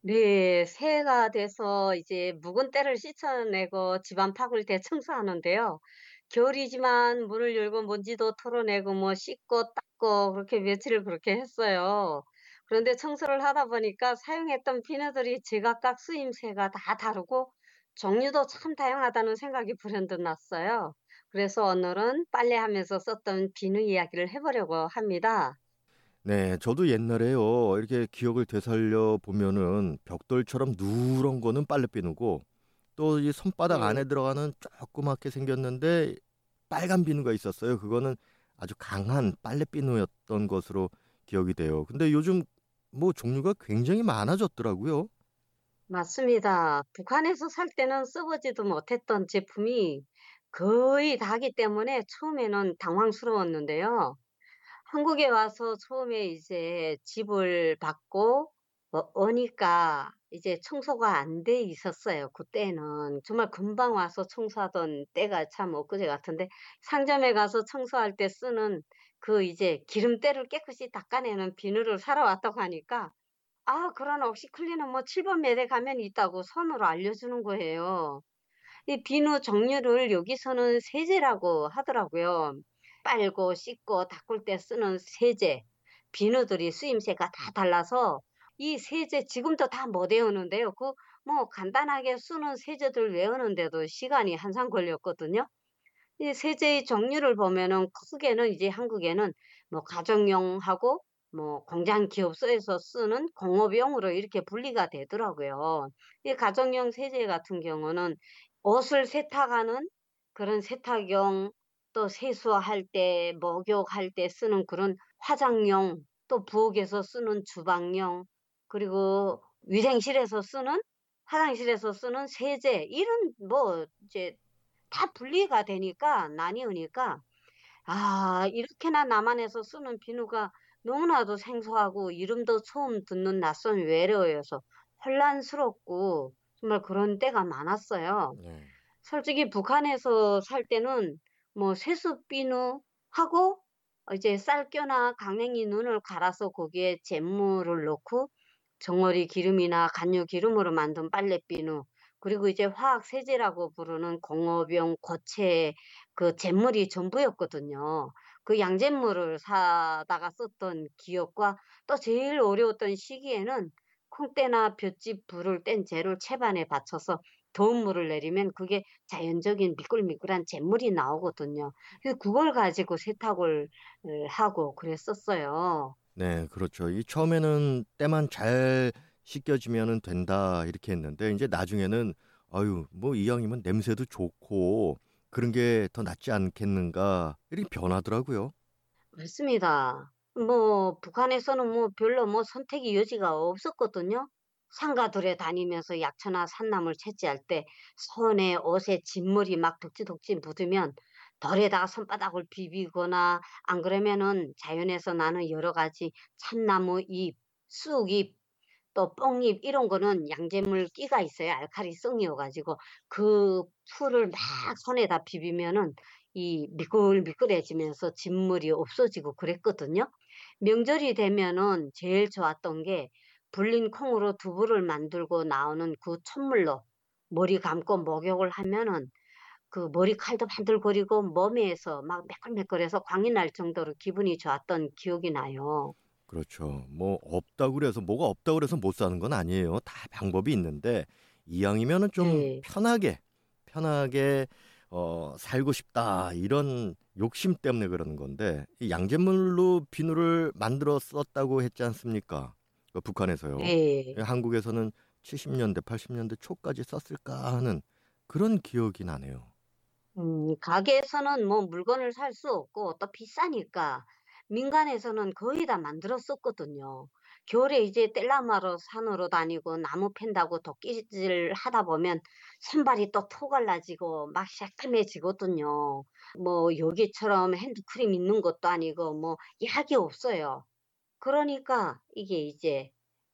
네, 새해가 돼서 이제 묵은 때를 씻어내고 집안 팍을 대청소하는데요. 겨울이지만 문을 열고 먼지도 털어내고 뭐 씻고 닦고 그렇게 며칠을 그렇게 했어요. 그런데 청소를 하다 보니까 사용했던 비누들이 제각각 쓰임새가 다 다르고 종류도 참 다양하다는 생각이 불현듯 났어요. 그래서 오늘은 빨래하면서 썼던 비누 이야기를 해보려고 합니다. 네, 저도 옛날에요. 이렇게 기억을 되살려 보면은 벽돌처럼 누런 거는 빨래비누고 또 이 손바닥 네. 안에 들어가는 조그맣게 생겼는데 빨간 비누가 있었어요. 그거는 아주 강한 빨래비누였던 것으로 기억이 돼요. 근데 요즘 뭐 종류가 굉장히 많아졌더라고요. 맞습니다. 북한에서 살 때는 써보지도 못했던 제품이 거의 다기 때문에 처음에는 당황스러웠는데요. 한국에 와서 처음에 이제 집을 받고 어, 오니까 이제 청소가 안 돼 있었어요. 그때는 정말 금방 와서 청소하던 때가 참 엊그제 같은데 상점에 가서 청소할 때 쓰는 그 이제 기름때를 깨끗이 닦아내는 비누를 사러 왔다고 하니까 아, 그런 옥시클린은 뭐 7번 매대 가면 있다고 손으로 알려주는 거예요. 이 비누 종류를 여기서는 세제라고 하더라고요. 빨고 씻고 닦을 때 쓰는 세제, 비누들이 쓰임새가 다 달라서 이 세제 지금도 다 못 외우는데요. 그 뭐 간단하게 쓰는 세제들 외우는데도 시간이 한참 걸렸거든요. 이 세제의 종류를 보면은 크게는 이제 한국에는 뭐 가정용하고 뭐 공장 기업소에서 쓰는 공업용으로 이렇게 분리가 되더라고요. 이 가정용 세제 같은 경우는 옷을 세탁하는 그런 세탁용 또 세수할 때, 목욕할 때 쓰는 그런 화장용, 또 부엌에서 쓰는 주방용, 그리고 위생실에서 쓰는 화장실에서 쓰는 세제 이런 뭐 이제 다 분리가 되니까 나뉘으니까 아 이렇게나 남한에서 쓰는 비누가 너무나도 생소하고 이름도 처음 듣는 낯선 외래어여서 혼란스럽고 정말 그런 때가 많았어요. 네. 솔직히 북한에서 살 때는 뭐 세숫비누 하고 이제 쌀겨나 강냉이 눈을 갈아서 거기에 잿물을 넣고 정어리 기름이나 간유 기름으로 만든 빨래비누 그리고 이제 화학 세제라고 부르는 공업용 고체 그 잿물이 전부였거든요. 그 양잿물을 사다가 썼던 기억과 또 제일 어려웠던 시기에는 콩때나 볏짚 불을 뗀 재를 채반에 받쳐서 더운 물을 내리면 그게 자연적인 미끌미끌한 잿물이 나오거든요. 그래서 그걸 가지고 세탁을 어, 하고 그랬었어요. 네, 그렇죠. 이 처음에는 때만 잘 씻겨지면은 된다 이렇게 했는데 이제 나중에는 아유 뭐 이왕이면 냄새도 좋고 그런 게 더 낫지 않겠는가 이렇게 변하더라고요. 맞습니다. 뭐 북한에서는 뭐 별로 뭐 선택의 여지가 없었거든요. 상가들에 다니면서 약초나 산나물 채취할 때 손에 옷에 진물이 막 덕지덕지 묻으면 덜에다가 손바닥을 비비거나 안 그러면은 자연에서 나는 여러 가지 참나무 잎, 쑥잎, 또 뽕잎 이런 거는 양잿물 끼가 있어요. 알칼리성이어 가지고 그 풀을 막 손에다 비비면은 이 미끌미끌해지면서 진물이 없어지고 그랬거든요. 명절이 되면은 제일 좋았던 게 불린 콩으로 두부를 만들고 나오는 그 촛물로 머리 감고 목욕을 하면은 그 머리칼도 반들거리고 몸에서 막 매끌매끌해서 광이 날 정도로 기분이 좋았던 기억이 나요. 그렇죠. 뭐 없다고 그래서 뭐가 없다고 그래서 못 사는 건 아니에요. 다 방법이 있는데 이왕이면은 좀 네. 편하게 편하게 어 살고 싶다 이런 욕심 때문에 그러는 건데 이 양잿물로 비누를 만들어 썼다고 했지 않습니까? 그 북한에서요. 네. 한국에서는 70년대, 80년대 초까지 썼을까 하는 그런 기억이 나네요. 음, 가게에서는 뭐 물건을 살 수 없고 또 비싸니까 민간에서는 거의 다 만들었었거든요. 겨울에 이제 뗄나무하러 산으로 다니고 나무 팬다고 도끼질 하다 보면 손발이 또 토갈라지고 막 새까매지거든요. 뭐 여기처럼 핸드크림 있는 것도 아니고 뭐 약이 없어요. 그러니까 이게 이제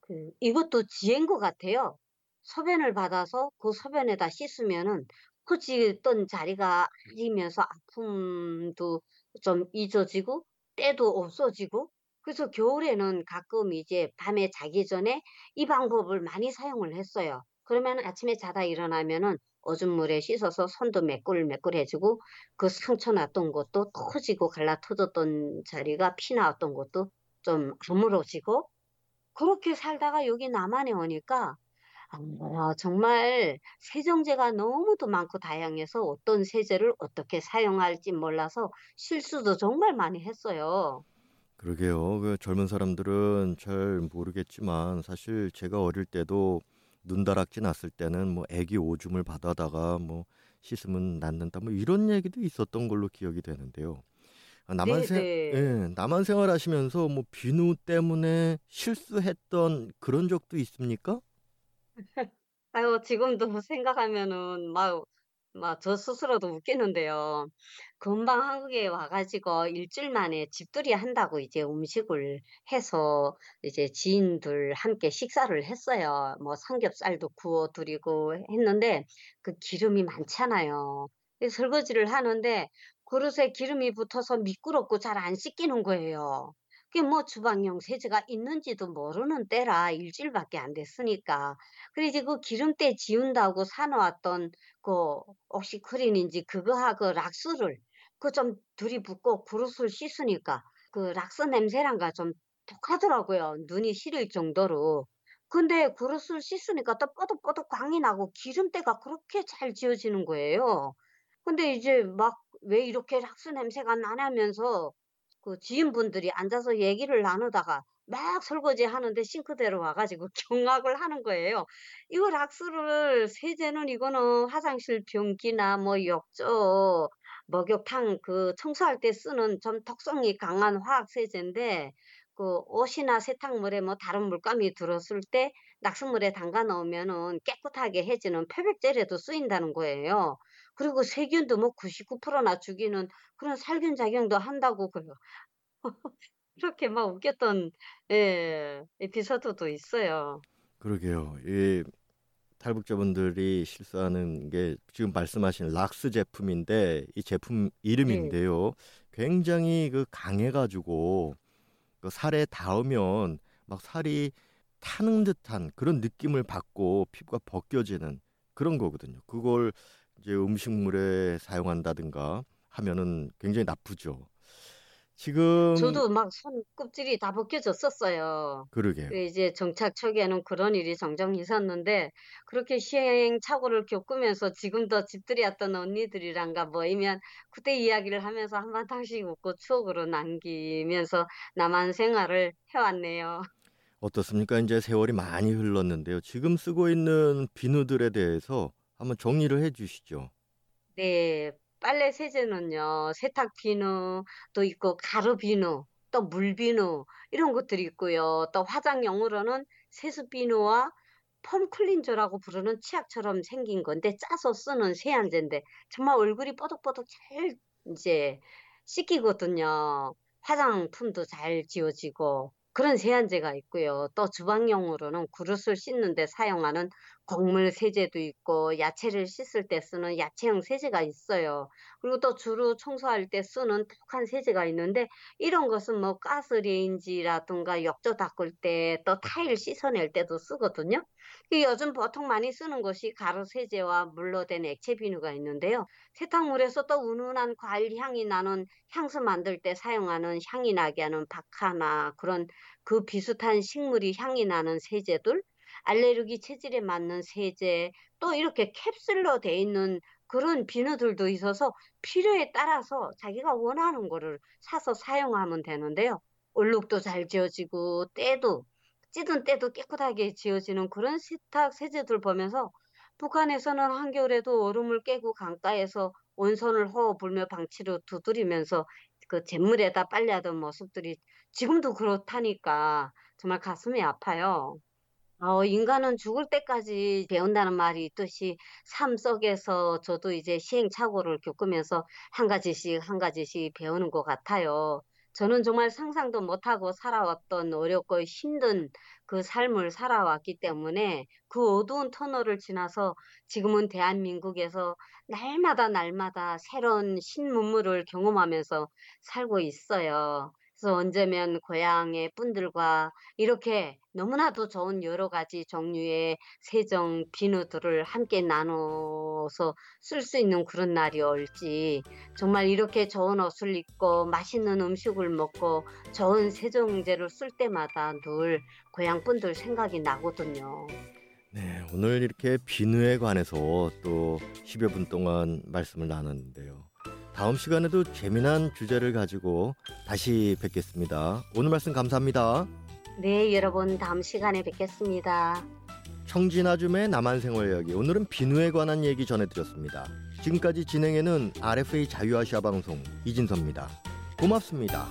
그 이것도 지혜인 것 같아요. 소변을 받아서 그 소변에다 씻으면은 커지던 자리가 아리면서 아픔도 좀 잊어지고 때도 없어지고 그래서 겨울에는 가끔 이제 밤에 자기 전에 이 방법을 많이 사용을 했어요. 그러면 아침에 자다 일어나면은 어준 물에 씻어서 손도 매꿀매꿀해지고 그 상처 났던 것도 터지고 갈라 터졌던 자리가 피 나왔던 것도 좀 아물어지고 그렇게 살다가 여기 남한에 오니까 아 정말 세정제가 너무도 많고 다양해서 어떤 세제를 어떻게 사용할지 몰라서 실수도 정말 많이 했어요. 그러게요. 그 젊은 사람들은 잘 모르겠지만 사실 제가 어릴 때도 눈다락지 났을 때는 뭐 애기 오줌을 받아다가 뭐 씻으면 낫는다 뭐 이런 얘기도 있었던 걸로 기억이 되는데요. 아, 남한 생, 네네. 예, 남한 생활하시면서 뭐 비누 때문에 실수했던 그런 적도 있습니까? 아유, 지금도 생각하면은 막, 막 저 스스로도 웃기는데요. 금방 한국에 와가지고 일주일 만에 집들이 한다고 이제 음식을 해서 이제 지인들 함께 식사를 했어요. 뭐 삼겹살도 구워 드리고 했는데 그 기름이 많잖아요. 이 설거지를 하는데 그릇에 기름이 붙어서 미끄럽고 잘 안 씻기는 거예요. 그게 뭐 주방용 세제가 있는지도 모르는 때라 일주일밖에 안 됐으니까. 그래 이제 그 기름때 지운다고 사 놓았던 그 옥시크린인지 그거하고 락스를 그 좀 들이붓고 그릇을 씻으니까 그 락스 냄새랑가 좀 독하더라고요. 눈이 시릴 정도로. 근데 그릇을 씻으니까 또 뽀득뽀득 광이 나고 기름때가 그렇게 잘 지워지는 거예요. 근데 이제 막' 왜 이렇게 락스 냄새가 나냐면서 그 지인분들이 앉아서 얘기를 나누다가 막 설거지 하는데 싱크대로 와 가지고 경악을 하는 거예요. "이거 락스를 세제는 이거는 화장실 변기나 뭐 욕조, 목욕탕 그 청소할 때 쓰는 좀 독성이 강한 화학 세제인데 그 옷이나 세탁물에 뭐 다른 물감이 들었을 때 낙수물에 담가 놓으면은 깨끗하게 해지는 표백젤에도 쓰인다는 거예요. 그리고 세균도 뭐 99%나 죽이는 그런 살균 작용도 한다고 그래요. 그렇게 막 웃겼던 예 에피소드도 있어요. 그러게요. 이 탈북자분들이 실수하는 게 지금 말씀하신 락스 제품인데 이 제품 네. 이름인데요. 굉장히 그 강해가지고 그 살에 닿으면 막 살이 타는 듯한 그런 느낌을 받고 피부가 벗겨지는 그런 거거든요. 그걸 이제 음식물에 사용한다든가 하면은 굉장히 나쁘죠. 지금 저도 막 손 껍질이 다 벗겨졌었어요. 그러게요. 그 이제 정착 초기에는 그런 일이 종종 있었는데 그렇게 시행착오를 겪으면서 지금도 집들이 왔던 언니들이랑가 모이면 그때 이야기를 하면서 한바탕씩 웃고 추억으로 남기면서 남한 생활을 해왔네요. 어떻습니까? 이제 세월이 많이 흘렀는데요. 지금 쓰고 있는 비누들에 대해서 한번 정리를 해 주시죠. 네. 빨래 세제는요. 세탁 비누도 있고 가루 비누, 또 물 비누 이런 것들이 있고요. 또 화장 용으로는 세수 비누와 폼 클린저라고 부르는 치약처럼 생긴 건데 짜서 쓰는 세안제인데 정말 얼굴이 뽀득뽀득 잘 이제 씻기거든요. 화장품도 잘 지워지고 그런 세안제가 있고요. 또 주방용으로는 그릇을 씻는 데 사용하는 곡물 세제도 있고 야채를 씻을 때 쓰는 야채용 세제가 있어요. 그리고 또 주로 청소할 때 쓰는 독한 세제가 있는데 이런 것은 뭐 가스레인지라든가 욕조 닦을 때 또 타일 씻어낼 때도 쓰거든요. 이 요즘 보통 많이 쓰는 것이 가루 세제와 물로 된 액체 비누가 있는데요. 세탁물에서 또 은은한 과일 향이 나는 향수 만들 때 사용하는 향이 나게 하는 박하나 그런 그 비슷한 식물이 향이 나는 세제들 알레르기 체질에 맞는 세제, 또 이렇게 캡슐로 돼 있는 그런 비누들도 있어서 필요에 따라서 자기가 원하는 거를 사서 사용하면 되는데요. 얼룩도 잘 지워지고 때도 찌든 때도 깨끗하게 지워지는 그런 세탁 세제들 보면서 북한에서는 한겨울에도 얼음을 깨고 강가에서 온선을 허어 불며 방치로 두드리면서 그 잿물에다 빨려던 모습들이 지금도 그렇다니까 정말 가슴이 아파요. 어, 인간은 죽을 때까지 배운다는 말이 있듯이 삶 속에서 저도 이제 시행착오를 겪으면서 한 가지씩 한 가지씩 배우는 것 같아요. 저는 정말 상상도 못하고 살아왔던 어렵고 힘든 그 삶을 살아왔기 때문에 그 어두운 터널을 지나서 지금은 대한민국에서 날마다 날마다 새로운 신문물을 경험하면서 살고 있어요. 그래서 언제면 고향의 분들과 이렇게 너무나도 좋은 여러 가지 종류의 세정 비누들을 함께 나눠서 쓸 수 있는 그런 날이 올지 정말 이렇게 좋은 옷을 입고 맛있는 음식을 먹고 좋은 세정제를 쓸 때마다 늘 고향 분들 생각이 나거든요. 네, 오늘 이렇게 비누에 관해서 또 10여 분 동안 말씀을 나눴는데요. 다음 시간에도 재미난 주제를 가지고 다시 뵙겠습니다. 오늘 말씀 감사합니다. 네, 여러분 다음 시간에 뵙겠습니다. 청진아줌의 남한생활 이야기 오늘은 비누에 관한 얘기 전해드렸습니다. 지금까지 진행에는 RFA 자유아시아 방송 이진섭입니다. 고맙습니다.